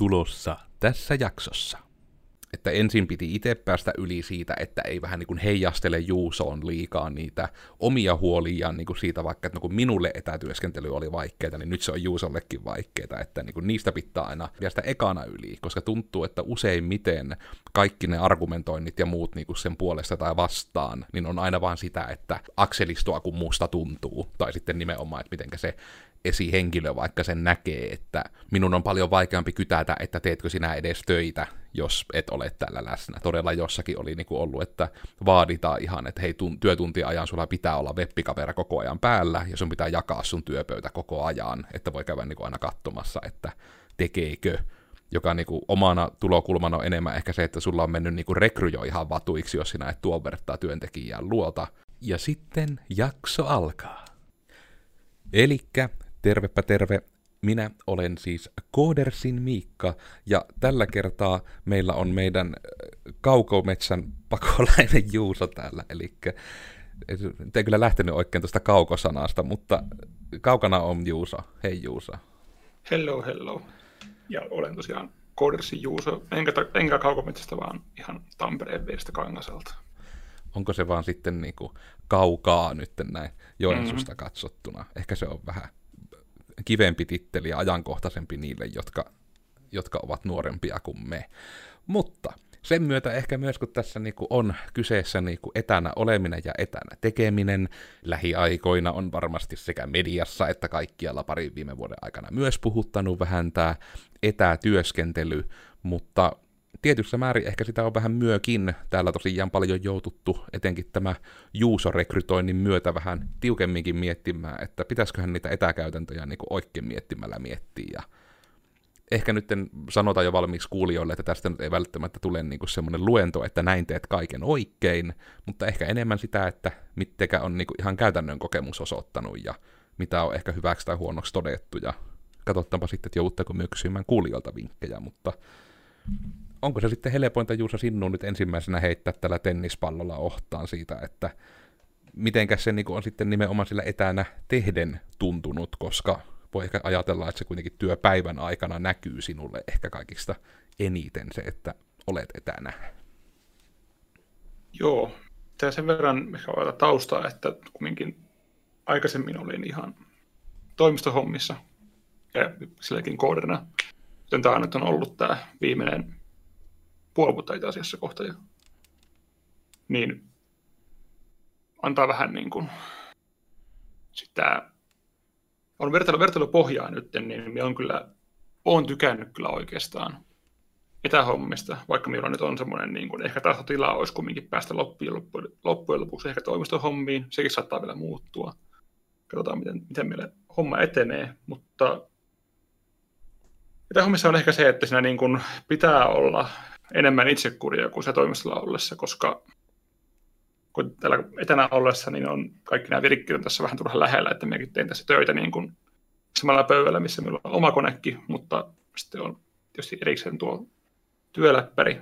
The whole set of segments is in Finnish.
tulossa tässä jaksossa. Että ensin piti itse päästä yli siitä, että ei vähän niin kuin heijastele Juusoon liikaa niitä omia huolia niin siitä vaikka, että no kun minulle etätyöskentely oli vaikeaa, niin nyt se on Juusollekin vaikeaa, että niin kuin niistä pitää aina päästä ekana yli, koska tuntuu, että useimmiten kaikki ne argumentoinnit ja muut niin kuin sen puolesta tai vastaan, niin on aina vaan sitä, että akselistoa kun muusta tuntuu, tai sitten nimenomaan, että miten se esihenkilö vaikka sen näkee, että minun on paljon vaikeampi kytätä, että teetkö sinä edes töitä, jos et ole täällä läsnä. Todella jossakin oli niinku ollut, että vaaditaan ihan, että hei, tun- työtuntiajan sulla pitää olla webbikamera koko ajan päällä, ja sun pitää jakaa sun työpöytä koko ajan, että voi käydä niinku aina katsomassa, että tekeekö joka niinku omana tulokulmana on enemmän ehkä se, että sulla on mennyt niinku rekryjo ihan vatuiksi, jos sinä et tuon vertaa työntekijää luota. Ja sitten jakso alkaa. Elikkä Tervepä terve, minä olen siis Koodersin Miikka, ja tällä kertaa meillä on meidän äh, kaukometsän pakolainen Juuso täällä, eli en kyllä lähtenyt oikein tuosta kaukosanasta, mutta kaukana on Juuso. Hei Juuso. Hello, hello. Ja olen tosiaan Koodersin Juuso, enkä, enkä kaukometsästä, vaan ihan Tampereen vierestä Kangaselta. Onko se vaan sitten niinku kaukaa nyt näin Joensusta mm. katsottuna? Ehkä se on vähän kivempi titteli ja ajankohtaisempi niille, jotka, jotka ovat nuorempia kuin me. Mutta sen myötä ehkä myös, kun tässä niinku on kyseessä niinku etänä oleminen ja etänä tekeminen, lähiaikoina on varmasti sekä mediassa että kaikkialla parin viime vuoden aikana myös puhuttanut vähän tämä etätyöskentely, mutta tietyssä määrin ehkä sitä on vähän myökin. Täällä tosiaan paljon joututtu, etenkin tämä Juuso-rekrytoinnin myötä vähän tiukemminkin miettimään, että pitäisiköhän niitä etäkäytäntöjä niin oikein miettimällä miettiä. Ja ehkä nyt sanotaan jo valmiiksi kuulijoille, että tästä nyt ei välttämättä tule niin semmoinen luento, että näin teet kaiken oikein, mutta ehkä enemmän sitä, että mitkä on niin ihan käytännön kokemus osoittanut ja mitä on ehkä hyväksi tai huonoksi todettu. Ja katsotaanpa sitten, että joudutteko myös kysymään kuulijoilta vinkkejä, mutta onko se sitten helpointa Juusa sinun nyt ensimmäisenä heittää tällä tennispallolla ohtaan siitä, että mitenkä se niin on sitten nimenomaan sillä etänä tehden tuntunut, koska voi ehkä ajatella, että se kuitenkin työpäivän aikana näkyy sinulle ehkä kaikista eniten se, että olet etänä. Joo, tämä sen verran ehkä taustaa, että kumminkin aikaisemmin olin ihan toimistohommissa ja silläkin kooderina, joten tämä on ollut tämä viimeinen puoli vuotta itse asiassa kohta jo. Niin antaa vähän niin kuin sitä, on vertailu, vertailupohjaa nyt, niin minä on kyllä, olen tykännyt kyllä oikeastaan etähommista, vaikka minulla nyt on semmoinen, niin kuin, ehkä tahtotila olisi kumminkin päästä loppujen, loppujen lopuksi ehkä toimistohommiin, sekin saattaa vielä muuttua. Katsotaan, miten, miten meillä homma etenee, mutta etähommissa on ehkä se, että siinä niin kuin pitää olla enemmän itsekuria kuin se toimistolla ollessa, koska kun täällä etänä ollessa, niin on kaikki nämä virkkeet on tässä vähän turhan lähellä, että minäkin tein tässä töitä niin kuin samalla pöydällä, missä minulla on oma konekin, mutta sitten on tietysti erikseen tuo työläppäri.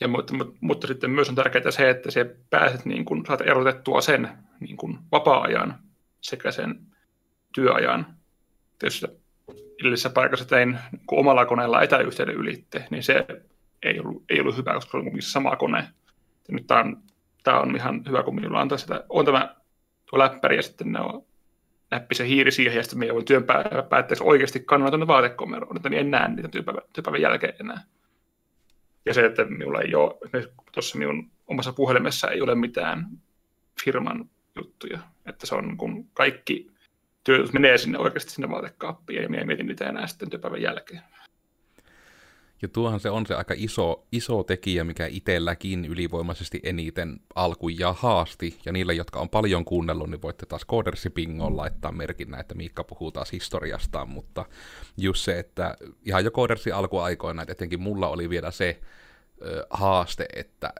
Ja, mutta, mutta, mutta, sitten myös on tärkeää se, että se pääset niin kuin, saat erotettua sen niin kuin vapaa-ajan sekä sen työajan. Tietysti edellisessä paikassa tein niin omalla koneella etäyhteyden ylitte, niin se ei ollut, ei ollut hyvä, koska se oli sama kone. Ja nyt tämä on, tämä on ihan hyvä, kun minulla on, sitä, on tämä tuo läppäri ja sitten ne on näppi se hiiri siihen, ja sitten minä voin työn päätteeksi oikeasti kannata tuonne vaatekomeroon, että en näe niitä työpäivän, työpäivän jälkeen enää. Ja se, että minulla ei ole, tuossa minun omassa puhelimessa ei ole mitään firman juttuja, että se on kun kaikki työ menee sinne oikeasti sinne vaatekaappiin ja minä mietin niitä enää sitten työpäivän jälkeen. Ja tuohan se on se aika iso, iso tekijä, mikä itselläkin ylivoimaisesti eniten alkuja haasti. Ja niille, jotka on paljon kuunnellut, niin voitte taas Codersi-pingon laittaa merkinnä, että Miikka puhuu taas historiastaan. Mutta just se, että ihan jo Codersi alkuaikoina, että etenkin mulla oli vielä se ö, haaste, että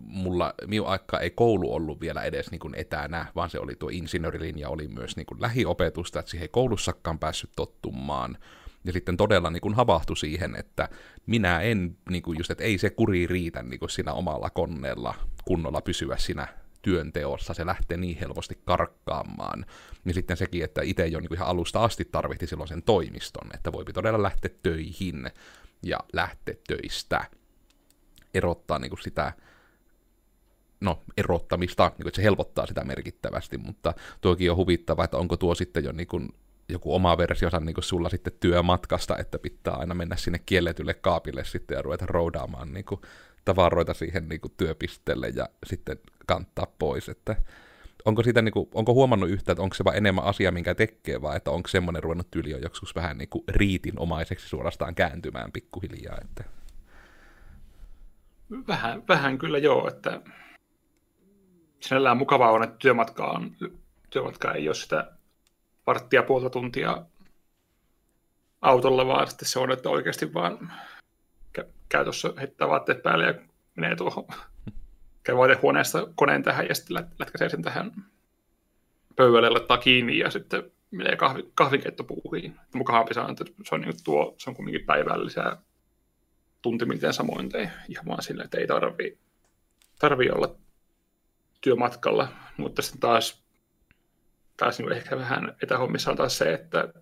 mulla minun aikaa ei koulu ollut vielä edes niin kuin etänä, vaan se oli tuo insinöörilinja, oli myös niin kuin lähiopetusta, että siihen ei koulussakaan päässyt tottumaan. Ja sitten todella niin kuin havahtui siihen, että minä en, niin kuin just, että ei se kuri riitä niin kuin siinä omalla koneella kunnolla pysyä siinä työnteossa, se lähtee niin helposti karkkaamaan, niin sitten sekin, että itse jo niin ihan alusta asti tarvitsi silloin sen toimiston, että voipi todella lähteä töihin ja lähteä töistä, erottaa niin kuin sitä no, erottamista, niin kuin, että se helpottaa sitä merkittävästi, mutta tuokin on huvittava, että onko tuo sitten jo niin kuin, joku oma versiosa niin kuin sulla sitten työmatkasta, että pitää aina mennä sinne kielletylle kaapille sitten ja ruveta roudaamaan niin kuin, tavaroita siihen niin kuin, työpisteelle ja sitten kantaa pois, että onko, siitä, niin kuin, onko huomannut yhtä, että onko se vaan enemmän asia, minkä tekee, vai että onko semmoinen ruvennut tyyli jo joskus vähän niin kuin riitinomaiseksi suorastaan kääntymään pikkuhiljaa, että... Vähän, vähän kyllä joo, että sinällään mukavaa on, että työmatka, on, työmatka ei ole sitä varttia puolta tuntia autolla, vaan sitten se on, että oikeasti vaan käy tuossa heittää vaatteet päälle ja menee tuohon käy vaatehuoneesta koneen tähän ja sitten lätkäsee sen tähän pöydälle laittaa kiinni ja sitten menee kahvi, kahvinkeittopuuhiin. Mukahampi saa, että se on, niin tuo, se on kuitenkin päivällisiä tuntimilteen samoin tein ihan vaan sille, että ei tarvi, tarvi olla työmatkalla, mutta sitten taas, taas niin ehkä vähän etähommissa on taas se, että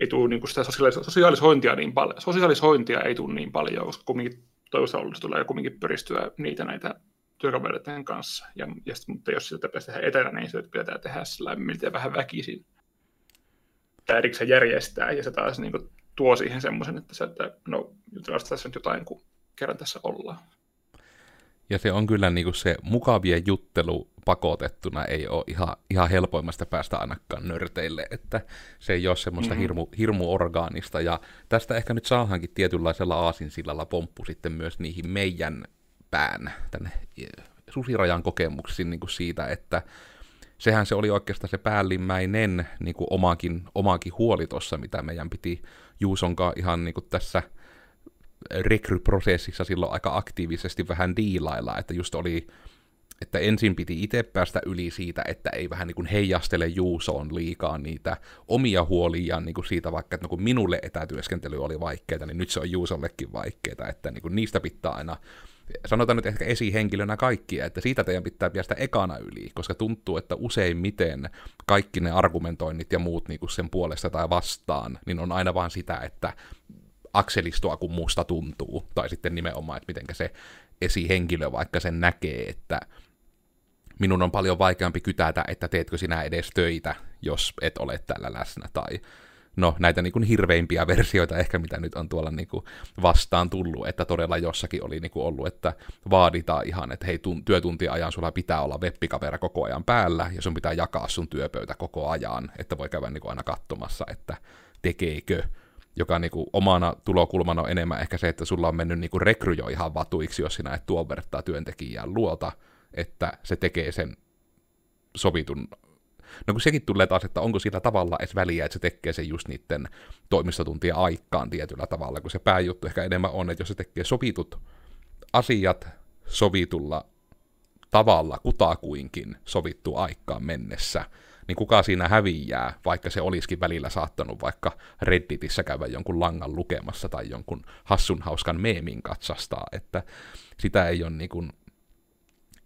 ei tule niin sitä sosiaalisointia niin paljon. Sosiaalisointia ei tule niin paljon, koska kumminkin toisaalta tulee kumminkin pyristyä niitä näitä työkavereiden kanssa. Ja, ja sit, mutta jos sitä pitäisi tehdä etänä, niin se pitää tehdä sillä miltä vähän väkisin. Tämä erikseen järjestää, ja se taas niin kuin, tuo siihen semmoisen, että, se, että no, jutellaan tässä nyt jotain, kun kerran tässä ollaan. Ja se on kyllä niin kuin se mukavien juttelu pakotettuna ei ole ihan, ihan helpoimmasta päästä ainakaan nörteille, että se ei ole semmoista mm-hmm. hirmu, hirmu orgaanista. Ja tästä ehkä nyt saadaankin tietynlaisella aasinsillalla pomppu sitten myös niihin meidän pään tänne susirajan kokemuksiin niin kuin siitä, että sehän se oli oikeastaan se päällimmäinen niin kuin omakin, omakin huoli tuossa, mitä meidän piti Juusonkaan ihan niin kuin tässä – rekryprosessissa silloin aika aktiivisesti vähän diilailla, että just oli, että ensin piti itse päästä yli siitä, että ei vähän niin kuin heijastele Juusoon liikaa niitä omia huolia niin kuin siitä vaikka, että no kun minulle etätyöskentely oli vaikeaa, niin nyt se on Juusollekin vaikeaa, että niin kuin niistä pitää aina sanotaan nyt ehkä esihenkilönä kaikkia, että siitä teidän pitää päästä ekana yli, koska tuntuu, että useimmiten kaikki ne argumentoinnit ja muut niin kuin sen puolesta tai vastaan, niin on aina vaan sitä, että akselistoa kuin musta tuntuu, tai sitten nimenomaan, että miten se esihenkilö vaikka sen näkee, että minun on paljon vaikeampi kytätä, että teetkö sinä edes töitä, jos et ole täällä läsnä, tai no näitä niin kuin hirveimpiä versioita ehkä, mitä nyt on tuolla niin kuin vastaan tullut, että todella jossakin oli niin kuin ollut, että vaaditaan ihan, että hei, tun- työtuntiajan sulla pitää olla webbikamera koko ajan päällä, ja sun pitää jakaa sun työpöytä koko ajan, että voi käydä niin kuin aina katsomassa, että tekeekö joka niinku omana tulokulmana on enemmän ehkä se, että sulla on mennyt niinku rekry jo ihan vatuiksi, jos sinä et tuon vertaa työntekijää luota, että se tekee sen sovitun. No kun sekin tulee taas, että onko sillä tavalla edes väliä, että se tekee sen just niiden toimistotuntien aikaan tietyllä tavalla, kun se pääjuttu ehkä enemmän on, että jos se tekee sovitut asiat sovitulla tavalla kutakuinkin sovittu aikaan mennessä, niin kuka siinä häviää, vaikka se olisikin välillä saattanut vaikka Redditissä käydä jonkun langan lukemassa tai jonkun hassun hauskan meemin katsastaa, että sitä ei ole niin kuin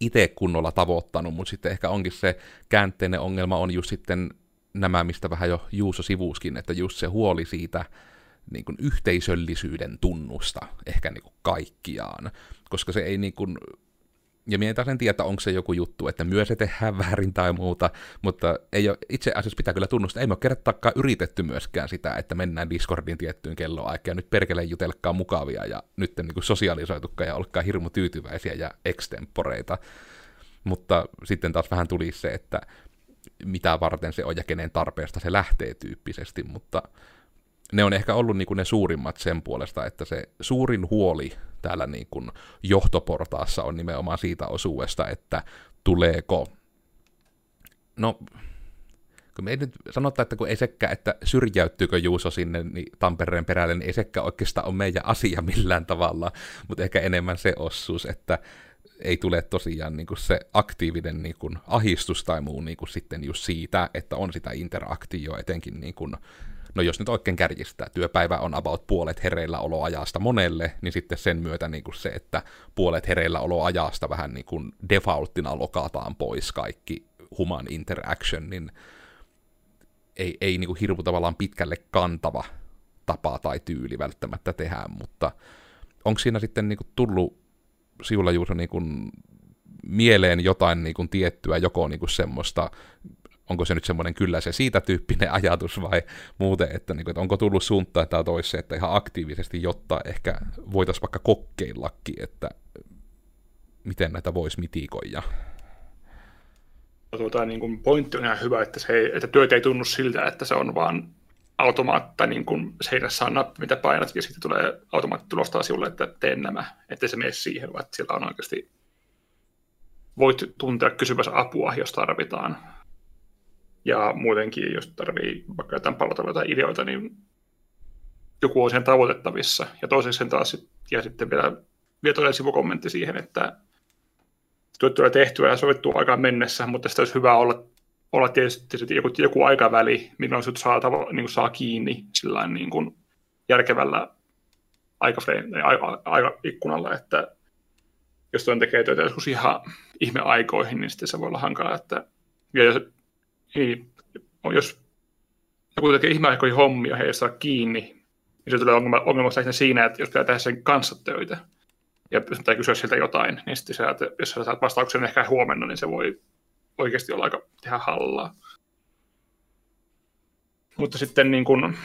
itse kunnolla tavoittanut, mutta sitten ehkä onkin se käänteinen ongelma on just sitten nämä, mistä vähän jo Juuso sivuuskin, että just se huoli siitä niin kuin yhteisöllisyyden tunnusta ehkä niin kuin kaikkiaan, koska se ei niin kuin ja minä en tiedä, onko se joku juttu, että myös se tehdään väärin tai muuta, mutta ei ole, itse asiassa pitää kyllä tunnustaa, ei me ole kertakaan yritetty myöskään sitä, että mennään Discordin tiettyyn kelloaikaan ja nyt perkele jutelkaa mukavia ja nyt niin kuin sosiaalisoitukaa ja olkaa hirmu tyytyväisiä ja extemporeita. Mutta sitten taas vähän tuli se, että mitä varten se on ja kenen tarpeesta se lähtee tyyppisesti, mutta ne on ehkä ollut niin kuin ne suurimmat sen puolesta, että se suurin huoli täällä niin kuin johtoportaassa on nimenomaan siitä osuudesta, että tuleeko, no kun me ei nyt sanota, että kun ei sekään, että syrjäyttyykö Juuso sinne niin Tampereen perälle, niin ei sekään oikeastaan ole meidän asia millään tavalla, mutta ehkä enemmän se osuus, että ei tule tosiaan niin kuin se aktiivinen niin kuin ahistus tai muu niin kuin sitten just siitä, että on sitä interaktioa etenkin niin kuin no jos nyt oikein kärjistää, työpäivä on about puolet hereillä oloajasta monelle, niin sitten sen myötä niin kuin se, että puolet hereillä oloajasta vähän niin kuin defaulttina lokataan pois kaikki human interaction, niin ei, ei niin kuin hirvu tavallaan pitkälle kantava tapa tai tyyli välttämättä tehdä, mutta onko siinä sitten niin kuin tullut sinulla Juuso niin kuin mieleen jotain niin kuin tiettyä, joko niin kuin semmoista, onko se nyt semmoinen kyllä se siitä tyyppinen ajatus vai muuten, että, niin kuin, että onko tullut suuntaan tai toiseen, että ihan aktiivisesti, jotta ehkä voitaisiin vaikka kokeillakin, että miten näitä voisi mitikoida. Tuota, niin kuin pointti on ihan hyvä, että, se ei, että työt ei tunnu siltä, että se on vaan automaatta, niin kun seinässä on nappi, mitä painat, ja sitten tulee automaatti tulostaa sinulle, että teen nämä, ettei se mene siihen, vaan että siellä on oikeasti, voit tuntea kysymässä apua, jos tarvitaan. Ja muutenkin, jos tarvii vaikka jotain palotella tai ideoita, niin joku on sen tavoitettavissa. Ja toiseksi sen taas, ja sitten vielä, vielä toinen sivukommentti siihen, että työt tulee tehtyä ja sovittua aikaan mennessä, mutta sitä olisi hyvä olla olla tietysti, joku, joku aikaväli, milloin sut saa, niin kuin saa kiinni sillä niin kuin järkevällä aikaikkunalla, että jos toinen tekee töitä joskus ihan ihmeaikoihin, niin sitten se voi olla hankala, että ja jos, niin, jos joku tekee ihmeaikoihin hommia, he ei saa kiinni, niin se tulee ongelma, ongelmaksi siinä, että jos pitää tehdä sen kanssa töitä, ja pitää kysyä siltä jotain, niin sitten että jos sä saat vastauksen ehkä huomenna, niin se voi oikeasti olla aika tehdä hallaa. Mutta sitten niin kun,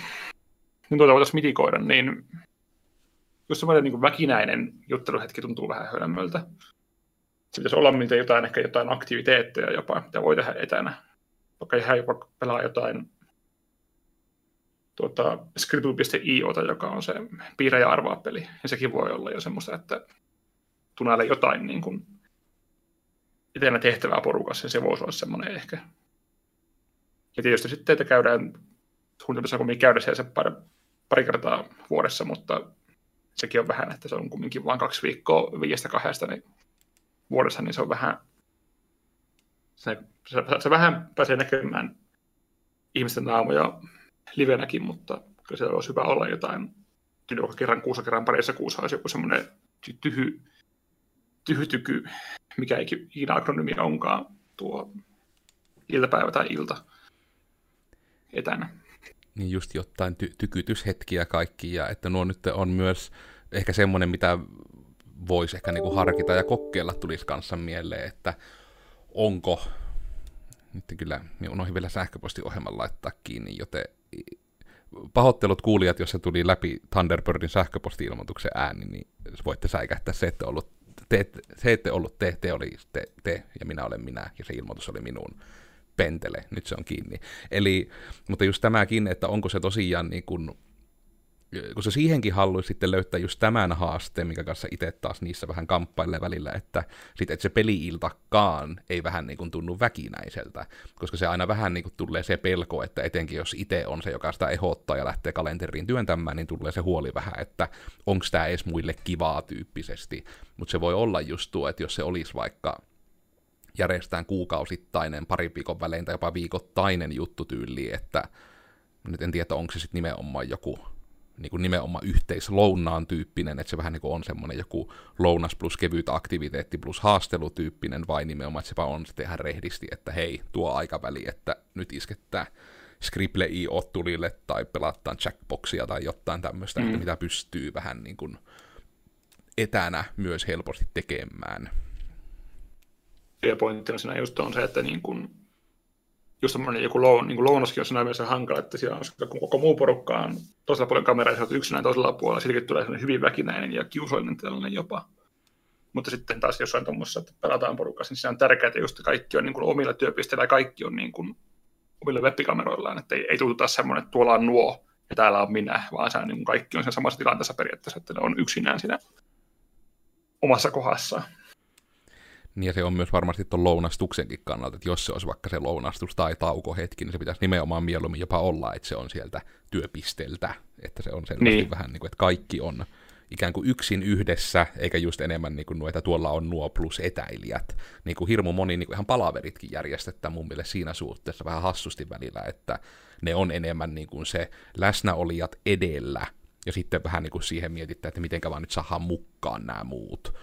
niin tuota voitaisiin mitikoida, niin jos semmoinen niin väkinäinen jutteluhetki tuntuu vähän hölmöltä, se pitäisi olla miltä jotain, ehkä jotain aktiviteetteja jopa, mitä voi tehdä etänä. Vaikka ihan jopa pelaa jotain tuota, Scribble.io, joka on se piirrä ja arvaa peli. Ja sekin voi olla jo semmoista, että tunaille jotain niin kuin etänä tehtävää porukassa, ja se voisi olla semmoinen ehkä. Ja tietysti sitten, että käydään suunnitelmassa kumminkin käydä siellä se pari, pari kertaa vuodessa, mutta sekin on vähän, että se on kumminkin vain kaksi viikkoa viiestä kahdesta niin vuodessa, niin se on vähän, se, se, se vähän pääsee näkemään ihmisten naamoja livenäkin, mutta kyllä se olisi hyvä olla jotain, kerran kuussa, kerran parissa kuussa olisi joku semmoinen tyhy, tyhytyky mikä ikinä akronymi onkaan tuo iltapäivä tai ilta etänä. Niin just jotain ty- tykytyshetkiä kaikki, ja että nuo nyt on myös ehkä semmoinen, mitä voisi ehkä niinku harkita ja kokeilla tulisi kanssa mieleen, että onko, nyt kyllä unohdin vielä sähköpostiohjelman laittaa kiinni, joten pahoittelut kuulijat, jos se tuli läpi Thunderbirdin sähköposti-ilmoituksen ääni, niin voitte säikähtää. Se, että ollut te, se ette ollut te, te oli te, te, ja minä olen minä, ja se ilmoitus oli minun pentele, nyt se on kiinni. Eli, mutta just tämäkin, että onko se tosiaan niin kuin kun se siihenkin haluaisi sitten löytää just tämän haasteen, mikä kanssa itse taas niissä vähän kamppailee välillä, että, sit, että se peliiltakaan ei vähän niin kuin tunnu väkinäiseltä, koska se aina vähän niin kuin tulee se pelko, että etenkin jos itse on se, joka sitä ehdottaa ja lähtee kalenteriin työntämään, niin tulee se huoli vähän, että onko tämä edes muille kivaa tyyppisesti, mutta se voi olla just tuo, että jos se olisi vaikka järjestetään kuukausittainen, pari viikon välein tai jopa viikoittainen juttu tyyli, että nyt en tiedä, onko se sitten nimenomaan joku niin kuin nimenomaan yhteislounaan tyyppinen, että se vähän niin kuin on semmoinen joku lounas plus kevyt aktiviteetti plus haastelutyyppinen, vai nimenomaan, että se vaan on sitten ihan rehdisti, että hei, tuo aikaväli, että nyt iskettää Scribble IO tulille tai pelataan Jackboxia tai jotain tämmöistä, mm. että mitä pystyy vähän niin kuin etänä myös helposti tekemään. Ja pointti on siinä just on se, että niin kuin just semmoinen joku loun, niin lounaskin on siinä mielessä hankala, että siellä on kun koko muu porukka on toisella puolella kameraa, ja yksinään toisella puolella, silläkin tulee hyvin väkinäinen ja kiusallinen tällainen jopa. Mutta sitten taas jossain tuommoisessa, että pelataan porukassa, niin se on tärkeää, että just kaikki on niin kuin omilla työpisteillä ja kaikki on niin kuin omilla webbikameroillaan, että ei, ei tule semmoinen, että tuolla on nuo ja täällä on minä, vaan se niin kuin kaikki on sen samassa tilanteessa periaatteessa, että ne on yksinään siinä omassa kohdassa. Niin ja se on myös varmasti tuon lounastuksenkin kannalta, että jos se olisi vaikka se lounastus tai taukohetki, niin se pitäisi nimenomaan mieluummin jopa olla, että se on sieltä työpisteltä, että se on selvästi niin. vähän niin kuin, että kaikki on ikään kuin yksin yhdessä, eikä just enemmän niin kuin nuo, että tuolla on nuo plus etäilijät. Niin kuin hirmu moni niin kuin ihan palaveritkin järjestetään mun mielestä siinä suhteessa vähän hassusti välillä, että ne on enemmän niin kuin se läsnäolijat edellä, ja sitten vähän niin kuin siihen mietitään, että miten vaan nyt saadaan mukaan nämä muut.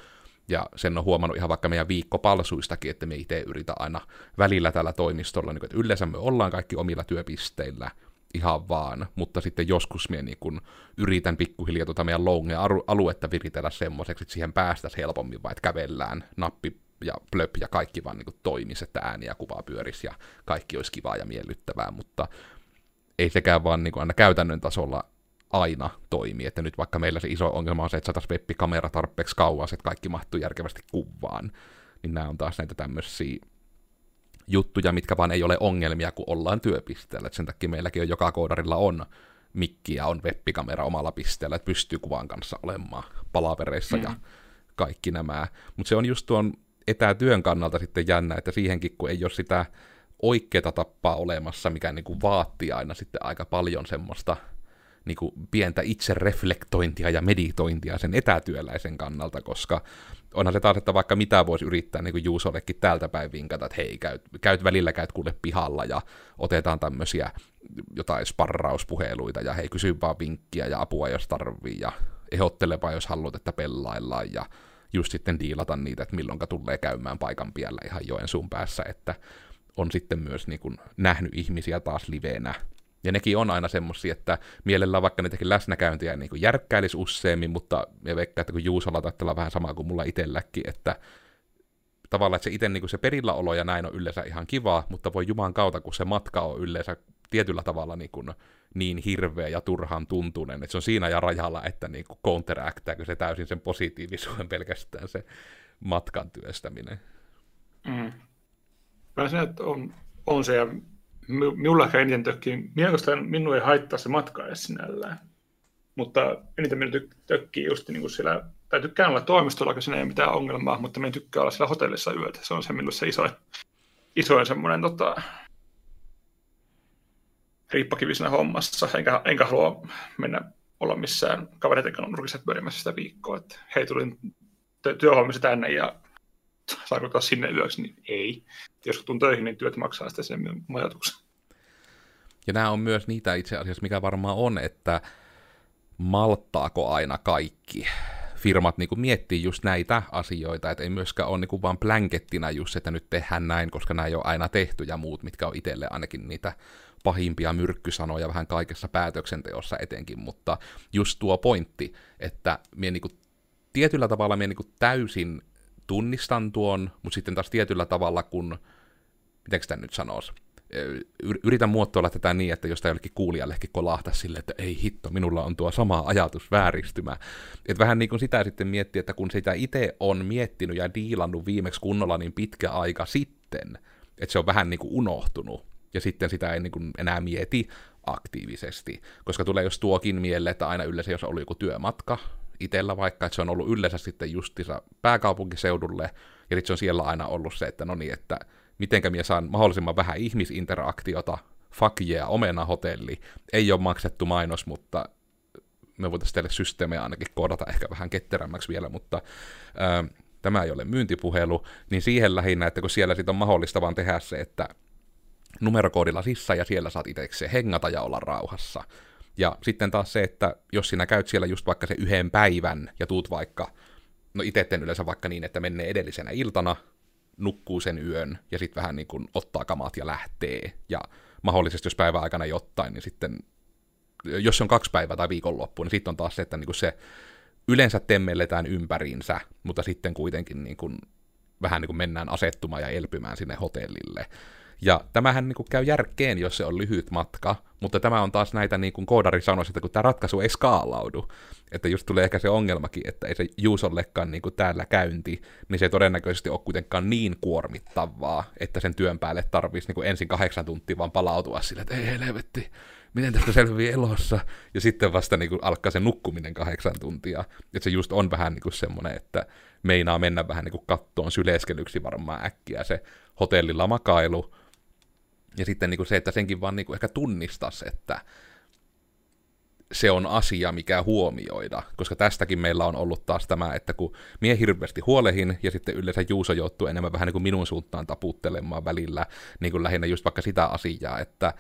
Ja sen on huomannut ihan vaikka meidän viikkopalsuistakin, että me itse yritä aina välillä tällä toimistolla, niin kuin, että yleensä me ollaan kaikki omilla työpisteillä, ihan vaan, mutta sitten joskus minä niin kun yritän pikkuhiljaa tuota meidän longe aluetta viritellä semmoiseksi, että siihen päästäisiin helpommin, vai että kävellään nappi ja plöp ja kaikki vaan niin toimisi, että ääni ja kuva pyörisi ja kaikki olisi kivaa ja miellyttävää, mutta ei sekään vaan niin aina käytännön tasolla aina toimi, että nyt vaikka meillä se iso ongelma on se, että saataisiin webbikamera tarpeeksi kauas, että kaikki mahtuu järkevästi kuvaan, niin nämä on taas näitä tämmöisiä juttuja, mitkä vaan ei ole ongelmia, kun ollaan työpisteellä. Et sen takia meilläkin on joka koodarilla on mikki ja on webbikamera omalla pisteellä, että pystyy kuvan kanssa olemaan palavereissa mm. ja kaikki nämä. Mutta se on just tuon etätyön kannalta sitten jännä, että siihenkin kun ei ole sitä oikeaa tappaa olemassa, mikä niinku vaatii aina sitten aika paljon semmoista niin kuin pientä itsereflektointia ja meditointia sen etätyöläisen kannalta, koska onhan se taas, että vaikka mitä voisi yrittää niin kuin Juusollekin täältä päin vinkata, että hei, käyt, käyt välillä, käyt kuule pihalla ja otetaan tämmöisiä jotain sparrauspuheluita ja hei, kysy vaan vinkkiä ja apua, jos tarvii ja ehdottelepa, jos haluat, että pellaillaan ja just sitten diilata niitä, että milloinka tulee käymään paikan piellä ihan Joensuun päässä, että on sitten myös niin kuin nähnyt ihmisiä taas liveenä ja nekin on aina semmoisia, että mielellään vaikka niitäkin läsnäkäyntiä niin kuin järkkäilisi useammin, mutta me veikkaa, että kun Juusolla taitaa vähän sama kuin mulla itselläkin, että tavallaan että se itse niin se perilläolo ja näin on yleensä ihan kiva, mutta voi Juman kautta, kun se matka on yleensä tietyllä tavalla niin, kuin niin hirveä ja turhan tuntunen, että se on siinä ja rajalla, että niin kuin counteraktääkö se täysin sen positiivisuuden pelkästään se matkan työstäminen. Mm. Mä sanon, että on, on se, ja minulla ehkä eniten tökkii, minua ei haittaa se matka edes sinällään. Mutta eniten minä tökkii just niin kuin siellä, tai tykkään olla toimistolla, kun siinä ei ole mitään ongelmaa, mutta minä tykkää olla siellä hotellissa yötä. Se on se minulle se isoin, isoin semmoinen tota, riippakivi siinä hommassa, enkä, enkä halua mennä olla missään kavereiden kanssa nurkissa pyörimässä sitä viikkoa, että hei, tulin työhommissa tänne ja saanko taas sinne yöksi, niin ei. Jos tuun töihin, niin työt maksaa sitten sen ajatuksen. Ja nämä on myös niitä itse asiassa, mikä varmaan on, että malttaako aina kaikki firmat niin kuin miettii just näitä asioita, että ei myöskään ole niin kuin vaan blankettina just, että nyt tehdään näin, koska näin on aina tehty ja muut, mitkä on itselle ainakin niitä pahimpia myrkkysanoja vähän kaikessa päätöksenteossa etenkin, mutta just tuo pointti, että minä niin kuin, tietyllä tavalla minä niin kuin täysin tunnistan tuon, mutta sitten taas tietyllä tavalla, kun, miten sitä nyt sanoisi, yritän muotoilla tätä niin, että jos tämä jollekin kuulijallekin kolahta sille, että ei hitto, minulla on tuo sama ajatus vääristymä. Että vähän niin kuin sitä sitten miettiä, että kun sitä itse on miettinyt ja diilannut viimeksi kunnolla niin pitkä aika sitten, että se on vähän niin kuin unohtunut, ja sitten sitä ei niin kuin enää mieti aktiivisesti, koska tulee jos tuokin mieleen, että aina yleensä jos on ollut joku työmatka, itsellä vaikka, että se on ollut yleensä sitten justissa pääkaupunkiseudulle, ja sitten se on siellä aina ollut se, että no niin, että mitenkä minä saan mahdollisimman vähän ihmisinteraktiota, fuck yeah, omena hotelli, ei ole maksettu mainos, mutta me voitaisiin teille systeemejä ainakin koodata ehkä vähän ketterämmäksi vielä, mutta ää, tämä ei ole myyntipuhelu, niin siihen lähinnä, että kun siellä sitten on mahdollista vaan tehdä se, että numerokoodilla sissa ja siellä saat itsekseen hengata ja olla rauhassa. Ja sitten taas se, että jos sinä käyt siellä just vaikka se yhden päivän ja tuut vaikka, no itse yleensä vaikka niin, että menee edellisenä iltana, nukkuu sen yön ja sitten vähän niin kuin ottaa kamat ja lähtee. Ja mahdollisesti jos päivän aikana ei ottain, niin sitten, jos on kaksi päivää tai viikonloppu, niin sitten on taas se, että niin kuin se yleensä temmelletään ympäriinsä, mutta sitten kuitenkin niin kuin, vähän niin kuin mennään asettumaan ja elpymään sinne hotellille. Ja tämähän niin kuin käy järkeen, jos se on lyhyt matka, mutta tämä on taas näitä, niin kuin koodari sanoisi, että kun tämä ratkaisu ei skaalaudu, että just tulee ehkä se ongelmakin, että ei se Juusollekaan niin kuin täällä käynti, niin se ei todennäköisesti ole kuitenkaan niin kuormittavaa, että sen työn päälle tarvitsisi niin ensin kahdeksan tuntia vaan palautua sille, että ei helvetti, miten tästä selviää elossa, ja sitten vasta niin kuin alkaa se nukkuminen kahdeksan tuntia, että se just on vähän niin kuin semmoinen, että meinaa mennä vähän niin kuin kattoon syleskelyksi varmaan äkkiä se hotellilla makailu, ja sitten niin kuin se, että senkin vaan niin kuin ehkä tunnistaisi, että se on asia, mikä huomioida, koska tästäkin meillä on ollut taas tämä, että kun mie hirveästi huolehin, ja sitten yleensä Juuso joutuu enemmän vähän niin kuin minun suuntaan taputtelemaan välillä, niin kuin lähinnä just vaikka sitä asiaa, että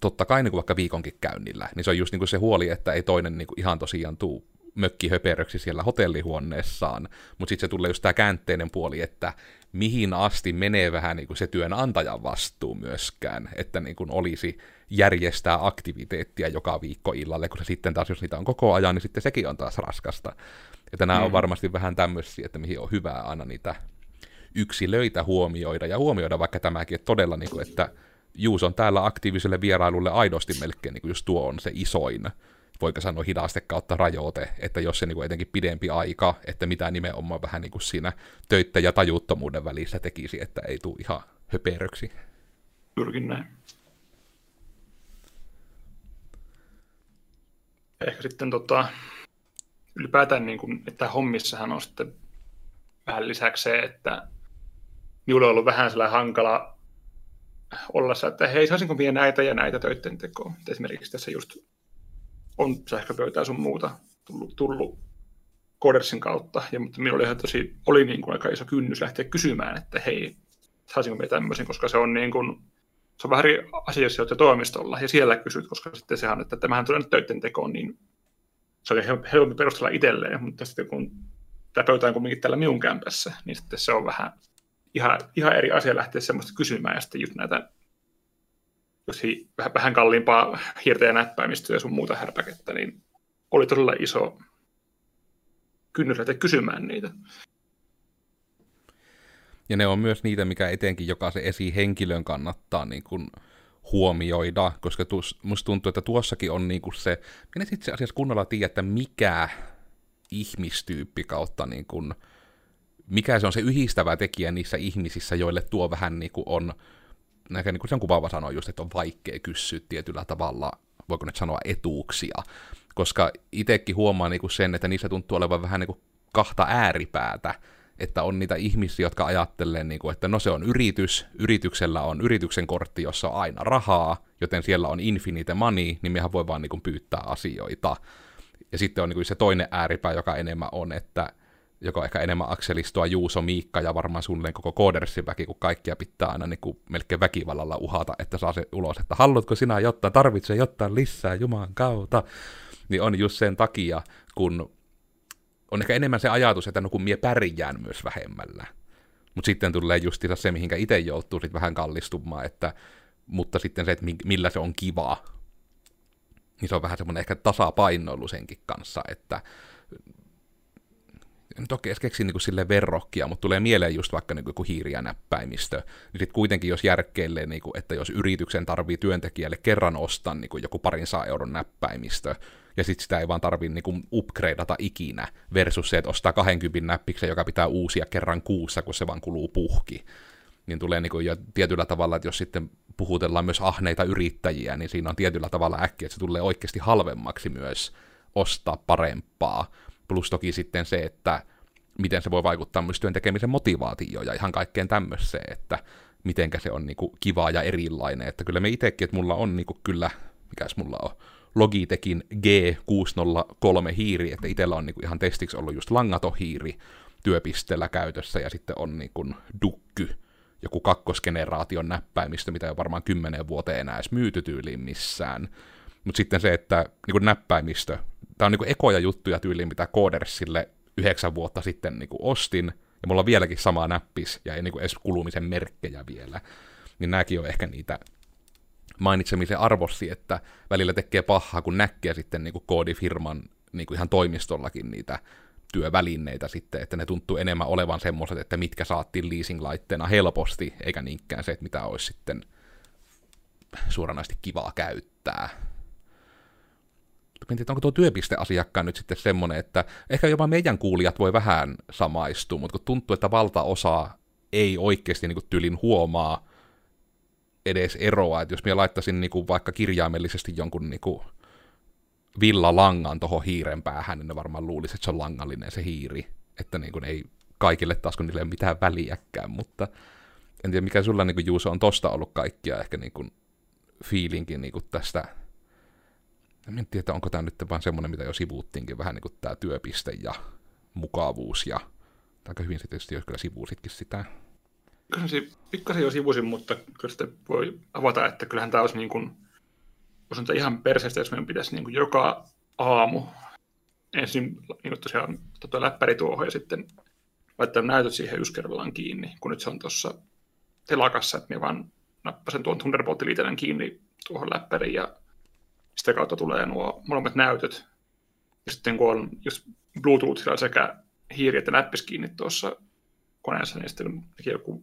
totta kai niin kuin vaikka viikonkin käynnillä, niin se on just niin kuin se huoli, että ei toinen niin kuin ihan tosiaan tuu mökkihöperöksi siellä hotellihuoneessaan, mutta sitten se tulee just tämä käänteinen puoli, että mihin asti menee vähän niin kuin se työnantajan vastuu myöskään, että niin kuin olisi järjestää aktiviteettia joka viikko illalle, kun se sitten taas, jos niitä on koko ajan, niin sitten sekin on taas raskasta. Että nämä mm. on varmasti vähän tämmöisiä, että mihin on hyvää aina niitä yksilöitä huomioida, ja huomioida vaikka tämäkin, että todella, niin kuin, että Juus on täällä aktiiviselle vierailulle aidosti melkein, niin kuin just tuo on se isoin voiko sanoa hidaste kautta rajoite, että jos se niin kuin etenkin pidempi aika, että mitä nimenomaan vähän niin kuin siinä töitä ja tajuuttomuuden välissä tekisi, että ei tule ihan höperöksi. Juurikin näin. Ehkä sitten tota, ylipäätään, niin kuin, että hommissahan on sitten vähän lisäksi se, että minulla on ollut vähän sellainen hankala olla, että hei, saisinko vielä näitä ja näitä töiden tekoa. Esimerkiksi tässä just on sähköpöytää sun muuta tullut, tullut Codersin kautta, ja, mutta minulla oli, tosi, oli niin kuin aika iso kynnys lähteä kysymään, että hei, saisinko me tämmöisen, koska se on niin kuin, se on vähän eri asia, jos toimistolla, ja siellä kysyt, koska sitten sehän, että tämähän tulee nyt töiden tekoon, niin se on helpompi perustella itselleen, mutta sitten kun tämä pöytä on kuitenkin täällä minun kämpässä, niin sitten se on vähän ihan, ihan eri asia lähteä semmoista kysymään, ja sitten just näitä jos hi, vähän, vähän kalliimpaa hiirtä ja näppäimistöä ja sun muuta härpäkettä, niin oli todella iso kynnys lähteä kysymään niitä. Ja ne on myös niitä, mikä etenkin jokaisen esihenkilön kannattaa niin kuin huomioida, koska tuus, musta tuntuu, että tuossakin on niin kuin se, minä itse asiassa kunnolla tiedä, että mikä ihmistyyppi kautta niin kuin, mikä se on se yhdistävä tekijä niissä ihmisissä, joille tuo vähän niin kuin on näkö, niin kuin sen kuvaava sanoa just, että on vaikea kysyä tietyllä tavalla, voiko nyt sanoa etuuksia, koska itsekin huomaa niin kuin sen, että niissä tuntuu olevan vähän niin kuin kahta ääripäätä, että on niitä ihmisiä, jotka ajattelee, niin kuin, että no se on yritys, yrityksellä on yrityksen kortti, jossa on aina rahaa, joten siellä on infinite money, niin mehän voi vaan niin kuin, pyytää asioita. Ja sitten on niin kuin, se toinen ääripää, joka enemmän on, että joka on ehkä enemmän Akselistoa, Juuso, Miikka ja varmaan suunnilleen koko koodersin väki, kun kaikkia pitää aina niin kuin melkein väkivallalla uhata, että saa se ulos, että haluatko sinä jotta, tarvitsee jotta lisää Jumalan kautta. Niin on just sen takia, kun on ehkä enemmän se ajatus, että no kun mie pärjään myös vähemmällä. Mutta sitten tulee just se, mihinkä itse joutuu sit vähän kallistumaan, että, mutta sitten se, että millä se on kiva, niin se on vähän semmoinen ehkä tasapainoilu senkin kanssa, että nyt oikein edes keksi niin sille verrokkia, mutta tulee mieleen just vaikka niin kuin hiiri- ja näppäimistö, niin sitten kuitenkin jos järkkeilee, niin kuin, että jos yrityksen tarvii työntekijälle kerran ostaa niin kuin joku parin saa euron näppäimistö, ja sitten sitä ei vaan tarvii niin upgradeata ikinä, versus se, että ostaa 20 näppiksen, joka pitää uusia kerran kuussa, kun se vaan kuluu puhki. Niin tulee niin kuin jo tietyllä tavalla, että jos sitten puhutellaan myös ahneita yrittäjiä, niin siinä on tietyllä tavalla äkkiä, että se tulee oikeasti halvemmaksi myös ostaa parempaa, Plus toki sitten se, että miten se voi vaikuttaa myös työn tekemisen motivaatioon ja ihan kaikkeen tämmöiseen, että mitenkä se on niinku kivaa ja erilainen. Että kyllä me itsekin, että mulla on niinku kyllä, mikäs mulla on, Logitechin G603 hiiri, että itsellä on niinku ihan testiksi ollut just langaton hiiri työpisteellä käytössä ja sitten on niinku dukky, joku kakkosgeneraation näppäimistö, mitä ei varmaan kymmenen vuoteen enää edes myyty tyyliin missään. Mutta sitten se, että niin näppäimistö, tämä on niin ekoja juttuja tyyliin, mitä Codersille yhdeksän vuotta sitten niin ostin, ja mulla on vieläkin sama näppis, ja ei niin edes kulumisen merkkejä vielä. Niin nämäkin on ehkä niitä mainitsemisen arvossi, että välillä tekee pahaa, kun näkee sitten niin kuin koodifirman niin kuin ihan toimistollakin niitä työvälineitä sitten, että ne tuntuu enemmän olevan semmoiset, että mitkä saattiin leasing-laitteena helposti, eikä niinkään se, että mitä olisi sitten suoranaisesti kivaa käyttää mietin, että onko tuo työpisteasiakkaan nyt sitten semmoinen, että ehkä jopa meidän kuulijat voi vähän samaistua, mutta kun tuntuu, että valtaosa ei oikeasti niin tyylin huomaa edes eroa, että jos minä laittaisin niin kuin vaikka kirjaimellisesti jonkun niin kuin villalangan tuohon hiiren päähän, niin ne varmaan luulisi, että se on langallinen se hiiri, että niin kuin ei kaikille taas, kun niille ei ole mitään väliäkään, mutta en tiedä mikä sulla niin kuin, Juuso on tosta ollut kaikkia ehkä niin kuin, fiilinkin niin kuin tästä En tiedä, onko tämä nyt vaan semmoinen, mitä jo sivuuttiinkin, vähän niin kuin tämä työpiste ja mukavuus ja aika hyvin sitten tietysti, jos kyllä sivuusitkin sitä. Kyllä se pikkasen jo sivusin, mutta kyllä sitten voi avata, että kyllähän tämä olisi niin kuin, olisi ihan perseestä, jos meidän pitäisi niin kuin joka aamu ensin niin kuin tosiaan tota läppäri tuohon ja sitten laittaa näytöt siihen yskerrallaan kiinni, kun nyt se on tuossa telakassa, että me vaan nappasen tuon thunderbolt kiinni tuohon läppäriin ja sitä kautta tulee nuo molemmat näytöt. Ja sitten kun on just Bluetoothilla sekä hiiri että näppis kiinni tuossa koneessa, niin sitten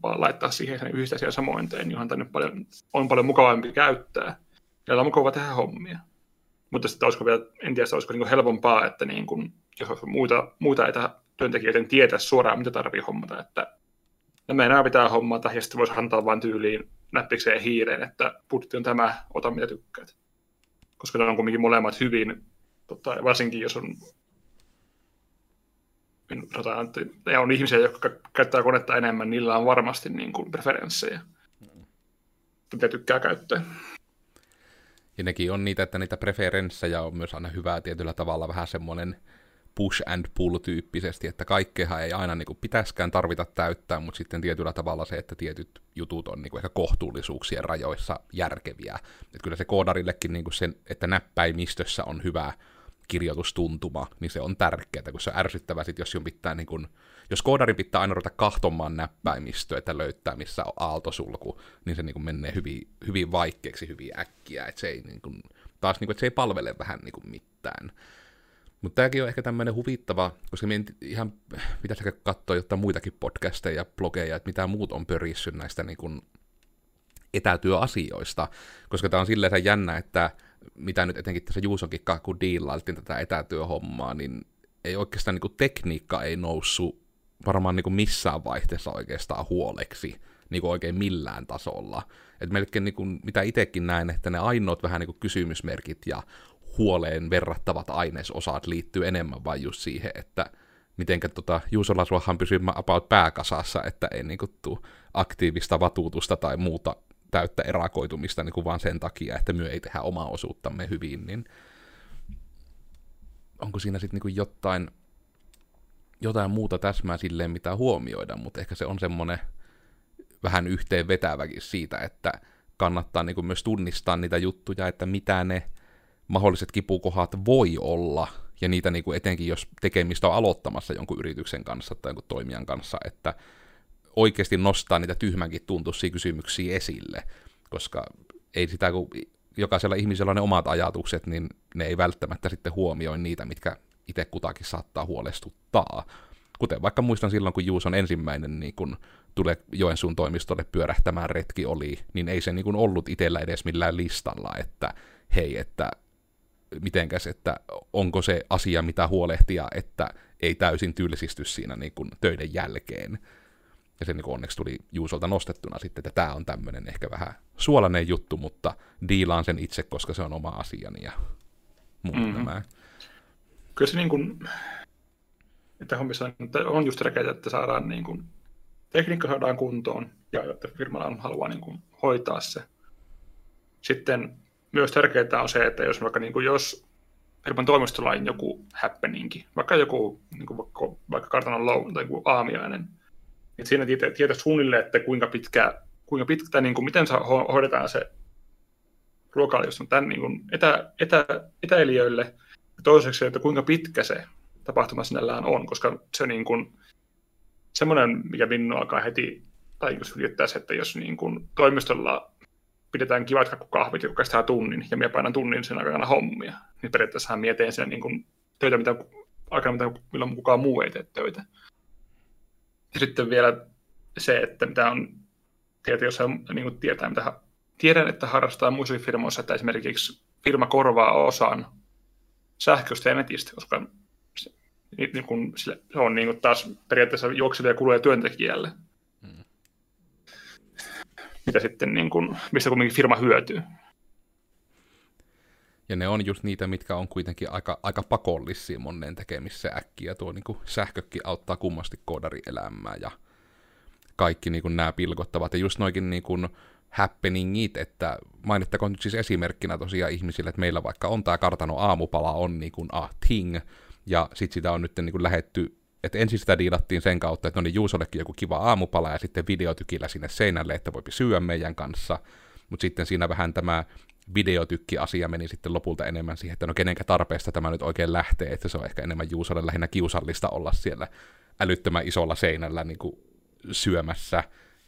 vaan laittaa siihen ja yhdistää siellä samoin tein, niin on, paljon, on paljon mukavampi käyttää. Ja on mukava tehdä hommia. Mutta sitten olisiko vielä, en tiedä, olisiko niin helpompaa, että niin kun, jos muita, muita etätyöntekijöiden tietää suoraan, mitä tarvii hommata, että nämä enää pitää hommata, ja sitten voisi antaa vain tyyliin näppikseen hiireen, että budjetti on tämä, ota mitä tykkäät. Koska ne on kuitenkin molemmat hyvin, tota, varsinkin jos on sanotaan, että ne on ihmisiä, jotka käyttää konetta enemmän, niillä on varmasti niin kuin preferenssejä, mitä tykkää käyttää. Ja nekin on niitä, että niitä preferenssejä on myös aina hyvää tietyllä tavalla vähän semmoinen push and pull tyyppisesti, että kaikkeahan ei aina niin kuin pitäisikään tarvita täyttää, mutta sitten tietyllä tavalla se, että tietyt jutut on niin kuin ehkä kohtuullisuuksien rajoissa järkeviä. Että kyllä se koodarillekin niin kuin sen, että näppäimistössä on hyvä kirjoitustuntuma, niin se on tärkeää, kun se on ärsyttävää sit, jos pitää niin kun, jos koodarin pitää aina ruveta kahtomaan näppäimistöä, että löytää missä on aaltosulku, niin se niin kun menee hyvin, hyvin vaikeaksi hyvin äkkiä, että se ei niin kun, taas niin kun, että se ei palvele vähän niin kuin mitään. Mutta tämäkin on ehkä tämmöinen huvittava, koska minä ihan pitäisi katsoa jotain muitakin podcasteja ja blogeja, että mitä muut on pörissyt näistä niin kun, etätyöasioista, koska tämä on silleen jännä, että mitä nyt etenkin tässä Juusonkin kun diilailtiin tätä etätyöhommaa, niin ei oikeastaan niin kuin tekniikka ei noussut varmaan niin kuin missään vaihteessa oikeastaan huoleksi niin kuin oikein millään tasolla. Et melkein niin kuin, mitä itsekin näen, että ne ainoat vähän niin kuin kysymysmerkit ja huoleen verrattavat ainesosat liittyy enemmän vain just siihen, että mitenkä tota, Juusolla suohan pysyy about pääkasassa, että ei niin kuin, tuu aktiivista vatuutusta tai muuta täyttä erakoitumista niin vaan sen takia, että me ei tehdä omaa osuuttamme hyvin, niin onko siinä sitten niin jotain, jotain muuta täsmää silleen, mitä huomioida, mutta ehkä se on semmoinen vähän yhteen vetäväkin siitä, että kannattaa niin myös tunnistaa niitä juttuja, että mitä ne mahdolliset kipukohat voi olla, ja niitä niin kuin etenkin, jos tekemistä on aloittamassa jonkun yrityksen kanssa tai jonkun toimijan kanssa, että oikeasti nostaa niitä tyhmänkin tuntuisia kysymyksiä esille, koska ei sitä, kun jokaisella ihmisellä on ne omat ajatukset, niin ne ei välttämättä sitten huomioi niitä, mitkä itse kutakin saattaa huolestuttaa. Kuten vaikka muistan silloin, kun Juuson ensimmäinen niin kun tulee Joensuun toimistolle pyörähtämään retki oli, niin ei se niin kun ollut itsellä edes millään listalla, että hei, että mitenkäs, että onko se asia, mitä huolehtia, että ei täysin tylsisty siinä niin kun töiden jälkeen. Ja se niin onneksi tuli Juusolta nostettuna sitten, että tämä on tämmöinen ehkä vähän suolainen juttu, mutta diilaan sen itse, koska se on oma asiani ja muut mm-hmm. nämä. Kyllä se niin kuin, että hommissa on, että on just tärkeää, että saadaan niin kuin, tekniikka saadaan kuntoon ja että firmalla on halua niin kuin, hoitaa se. Sitten myös tärkeää on se, että jos vaikka niin kuin, jos firman toimistolla on joku happeningi, vaikka joku niin kuin, vaikka, vaikka kartanon loun tai joku aamiainen, et siinä tietää, tietää suunnilleen, että kuinka pitkä, kuinka pitkä niin kuin, miten saa hoidetaan se on tämän niin kuin etä, etä, etäilijöille. Ja toiseksi, että kuinka pitkä se tapahtuma sinällään on, koska se niin kuin, semmoinen, mikä minua alkaa heti, tai jos se, että jos niin kuin toimistolla pidetään kivat kahvit, joka kestää tunnin, ja minä painan tunnin sen aikana hommia, niin periaatteessa minä teen sen niin kuin, töitä, mitä aikana, mitä, milloin kukaan muu ei tee töitä. Ja sitten vielä se, että mitä on, tietää, jos niin kuin tietää, mitä tiedän, että harrastaa muissa firmoissa, että esimerkiksi firma korvaa osan sähköstä ja netistä, koska se, niin kuin, se on niin kuin taas periaatteessa juoksevia kuluja työntekijälle. Mitä sitten, niin kuin, mistä kuitenkin firma hyötyy. Ja ne on just niitä, mitkä on kuitenkin aika, aika pakollisia monen tekemissä äkkiä. Tuo niin kuin sähkökin auttaa kummasti koodarielämää ja kaikki niin kuin nämä pilkottavat. Ja just noikin niin kuin happeningit, että mainittakoon nyt siis esimerkkinä tosiaan ihmisille, että meillä vaikka on tämä kartano aamupala on niin kuin a thing, ja sitten sitä on nyt niin kuin lähetty, että ensin sitä diilattiin sen kautta, että no niin Juusollekin joku kiva aamupala ja sitten videotykillä sinne seinälle, että voipi syödä meidän kanssa, mutta sitten siinä vähän tämä videotykki-asia meni sitten lopulta enemmän siihen, että no kenenkä tarpeesta tämä nyt oikein lähtee, että se on ehkä enemmän Juusolle lähinnä kiusallista olla siellä älyttömän isolla seinällä niin kuin syömässä,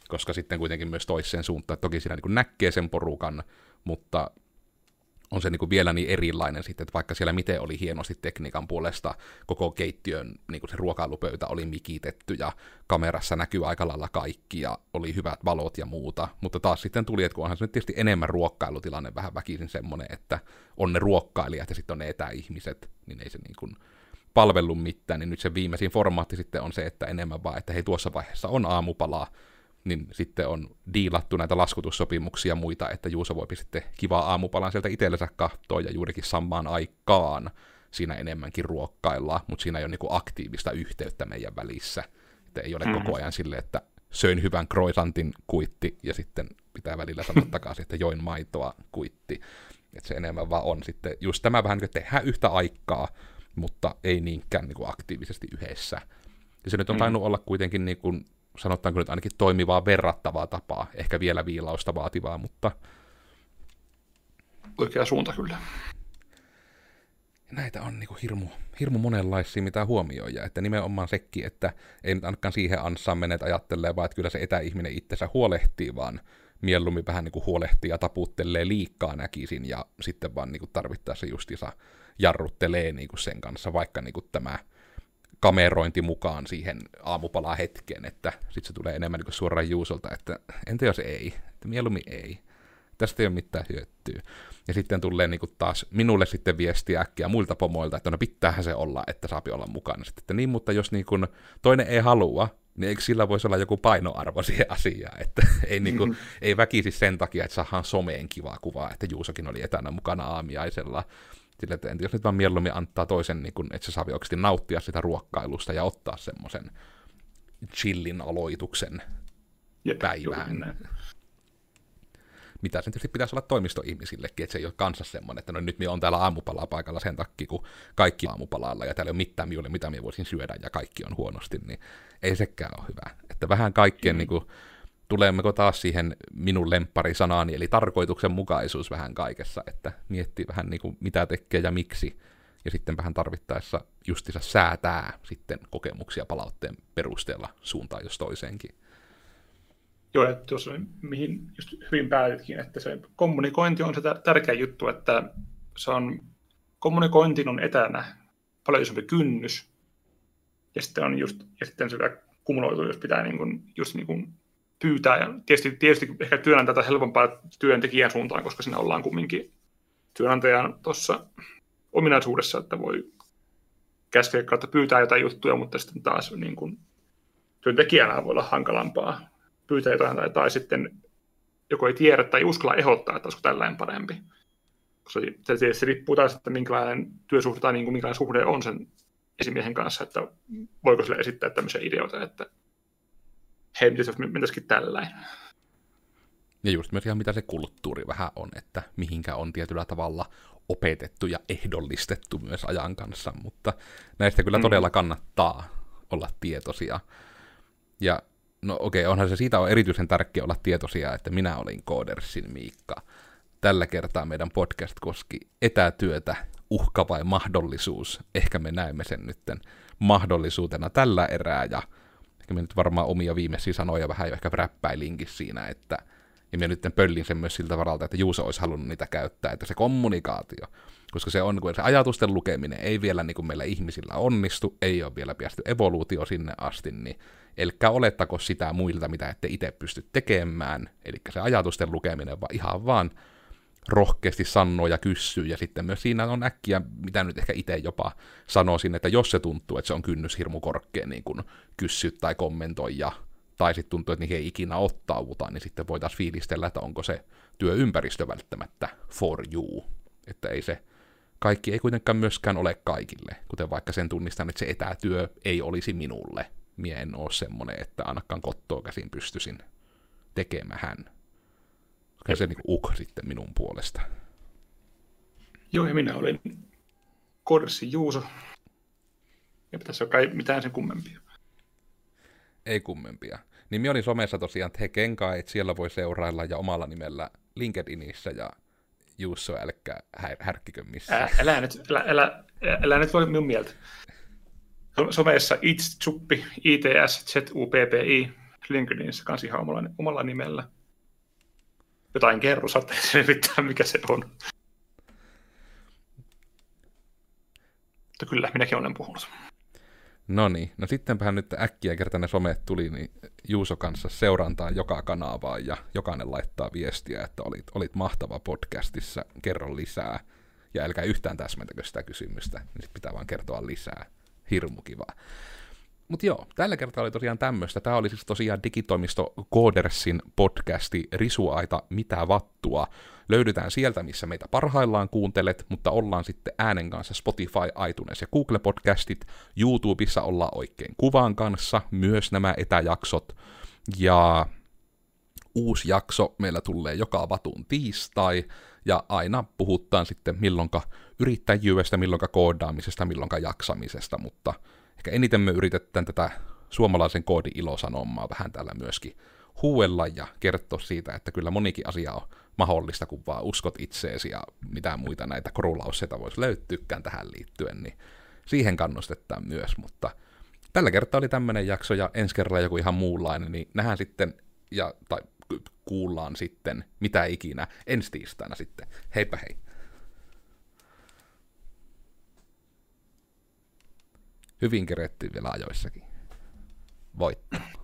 koska sitten kuitenkin myös toiseen suuntaan, toki siinä niin näkee sen porukan, mutta on se niin vielä niin erilainen sitten, että vaikka siellä miten oli hienosti tekniikan puolesta, koko keittiön niin se ruokailupöytä oli mikitetty ja kamerassa näkyy aika lailla kaikki ja oli hyvät valot ja muuta, mutta taas sitten tuli, että onhan se nyt tietysti enemmän ruokkailutilanne vähän väkisin semmoinen, että on ne ruokkailijat ja sitten on ne etäihmiset, niin ei se niin kuin palvellut mitään, niin nyt se viimeisin formaatti sitten on se, että enemmän vaan, että hei tuossa vaiheessa on aamupalaa, niin sitten on diilattu näitä laskutussopimuksia ja muita, että Juuso voi sitten kivaa aamupalan sieltä itsellensä katsoa ja juurikin samaan aikaan siinä enemmänkin ruokkaillaan, mutta siinä ei ole niinku aktiivista yhteyttä meidän välissä. Että ei ole koko ajan sille, että söin hyvän croissantin kuitti ja sitten pitää välillä sanoa takaisin, että join maitoa kuitti. Että se enemmän vaan on sitten just tämä vähän niin tehdään yhtä aikaa, mutta ei niinkään niin kuin aktiivisesti yhdessä. Ja se nyt on mm. tainnut olla kuitenkin niin kuin sanotaanko nyt ainakin toimivaa verrattavaa tapaa, ehkä vielä viilausta vaativaa, mutta... Oikea suunta kyllä. Näitä on niin kuin hirmu, hirmu monenlaisia, mitä huomioida, että nimenomaan sekin, että ei nyt ainakaan siihen ansaan menet ajattelee, vaan että kyllä se etäihminen itsensä huolehtii, vaan mieluummin vähän niin kuin huolehtii ja taputtelee liikkaa näkisin, ja sitten vaan niin kuin tarvittaessa justiinsa jarruttelee niin kuin sen kanssa, vaikka niin kuin tämä kamerointi mukaan siihen aamupalaa hetkeen, että sitten se tulee enemmän niin suoraan Juusolta, että entä jos ei, että mieluummin ei. Tästä ei ole mitään hyötyä. Ja sitten tulee niin taas minulle sitten viestiä äkkiä muilta pomoilta, että no pitäähän se olla, että saapi olla mukana. Sitten, että niin, mutta jos niin kuin toinen ei halua, niin eikö sillä voisi olla joku painoarvo siihen asiaan, että ei, niin kuin, mm-hmm. ei väkisi sen takia, että saadaan someen kivaa kuvaa, että Juusokin oli etänä mukana aamiaisella, sille, että jos nyt vaan mieluummin antaa toisen, niin kun, että se saa oikeasti nauttia sitä ruokkailusta ja ottaa semmoisen chillin aloituksen Jep, päivään. Mitä sen tietysti pitäisi olla toimistoihmisillekin, että se ei ole kanssa semmoinen, että no nyt minä on täällä aamupalaa paikalla sen takia, kun kaikki aamupalalla ja täällä ei ole mitään minulle, mitä minä voisin syödä ja kaikki on huonosti, niin ei sekään ole hyvä. Että vähän kaikkien mm. niin kuin, tulemmeko taas siihen minun lempparisanaani, eli tarkoituksenmukaisuus vähän kaikessa, että miettii vähän niin kuin mitä tekee ja miksi, ja sitten vähän tarvittaessa justissa säätää sitten kokemuksia palautteen perusteella suuntaan jos toiseenkin. Joo, että tuossa mihin just hyvin päätitkin, että se kommunikointi on se tärkeä juttu, että se on, kommunikointi on etänä paljon isompi kynnys, ja sitten on just, ja sitten se kumuloituu, jos pitää niin kuin, just niin kuin pyytää. Ja tietysti, tietysti ehkä työnantajalta helpompaa työntekijän suuntaan, koska siinä ollaan kumminkin työnantajan tuossa ominaisuudessa, että voi käskeä kautta pyytää jotain juttuja, mutta sitten taas niin kuin, työntekijänä voi olla hankalampaa pyytää jotain, tai, tai sitten joko ei tiedä tai uskalla ehdottaa, että olisiko tällainen parempi. Koska se, se, se riippuu taas, että minkälainen työsuhde tai niin kuin, minkälainen suhde on sen esimiehen kanssa, että voiko sille esittää tämmöisiä ideoita, että hei, mitäs jos mentäisikin tällainen. Ja just myös ihan mitä se kulttuuri vähän on, että mihinkä on tietyllä tavalla opetettu ja ehdollistettu myös ajan kanssa, mutta näistä kyllä mm. todella kannattaa olla tietoisia. Ja no okei, okay, onhan se siitä on erityisen tärkeää olla tietoisia, että minä olin Koodersin Miikka. Tällä kertaa meidän podcast koski etätyötä, uhka vai mahdollisuus. Ehkä me näemme sen nytten mahdollisuutena tällä erää, ja Ehkä me nyt varmaan omia viimeisiä sanoja vähän ehkä räppäilinkin siinä, että ja minä nyt pöllin sen myös siltä varalta, että Juuso olisi halunnut niitä käyttää, että se kommunikaatio, koska se on, kun se ajatusten lukeminen ei vielä niin kuin meillä ihmisillä onnistu, ei ole vielä päästy evoluutio sinne asti, niin elkä olettako sitä muilta, mitä ette itse pysty tekemään, eli se ajatusten lukeminen, vaan ihan vaan rohkeasti sanoo ja kysyy, ja sitten myös siinä on äkkiä, mitä nyt ehkä itse jopa sanoisin, että jos se tuntuu, että se on kynnys hirmu korkea niin kuin kysyä tai kommentoida, tai sitten tuntuu, että niihin ei ikinä ottauduta, niin sitten voitaisiin fiilistellä, että onko se työympäristö välttämättä for you. Että ei se, kaikki ei kuitenkaan myöskään ole kaikille, kuten vaikka sen tunnistan, että se etätyö ei olisi minulle. Mie en ole semmoinen, että ainakaan kottoa käsin pystyisin tekemään Kyllä se niin uk sitten minun puolesta. Joo, ja minä olin Korsi Juuso. Ja pitäisi ole kai mitään sen kummempia. Ei kummempia. Niin minä olin somessa tosiaan Tekenkai, että siellä voi seurailla ja omalla nimellä LinkedInissä ja Juuso, älkää härkkikö missään. Ää, älä, nyt, älä, älä, älä nyt voi minun mieltä. Somessa Itstuppi, ITS, ZUPPI, LinkedInissä kanssa ihan omalla, omalla nimellä. Jotain kerro, saatte selvittää, mikä se on. Mutta kyllä, minäkin olen puhunut. No niin, no sittenpähän nyt äkkiä kerta ne somet tuli, niin Juuso kanssa seurantaa joka kanavaa ja jokainen laittaa viestiä, että olit, olit mahtava podcastissa, kerro lisää. Ja älkää yhtään täsmentäkö sitä kysymystä, niin sit pitää vaan kertoa lisää. Hirmu kiva. Mutta joo, tällä kertaa oli tosiaan tämmöistä. Tämä oli siis tosiaan digitoimisto Codersin podcasti Risuaita mitä vattua. Löydetään sieltä, missä meitä parhaillaan kuuntelet, mutta ollaan sitten äänen kanssa Spotify, iTunes ja Google Podcastit. YouTubessa ollaan oikein kuvan kanssa, myös nämä etäjaksot. Ja uusi jakso meillä tulee joka vatun tiistai, ja aina puhutaan sitten milloinka yrittäjyydestä, milloinka koodaamisesta, milloinka jaksamisesta, mutta ehkä eniten me yritetään tätä suomalaisen koodin ilosanomaa vähän täällä myöskin huuella ja kertoa siitä, että kyllä monikin asia on mahdollista, kun vaan uskot itseesi ja mitä muita näitä korulausseita voisi löytyykään tähän liittyen, niin siihen kannustetaan myös, mutta tällä kertaa oli tämmöinen jakso ja ensi kerralla joku ihan muunlainen, niin nähdään sitten ja, tai kuullaan sitten mitä ikinä ensi tiistaina sitten. Heipä hei! Hyvin kerettiin vielä ajoissakin. Voittaa.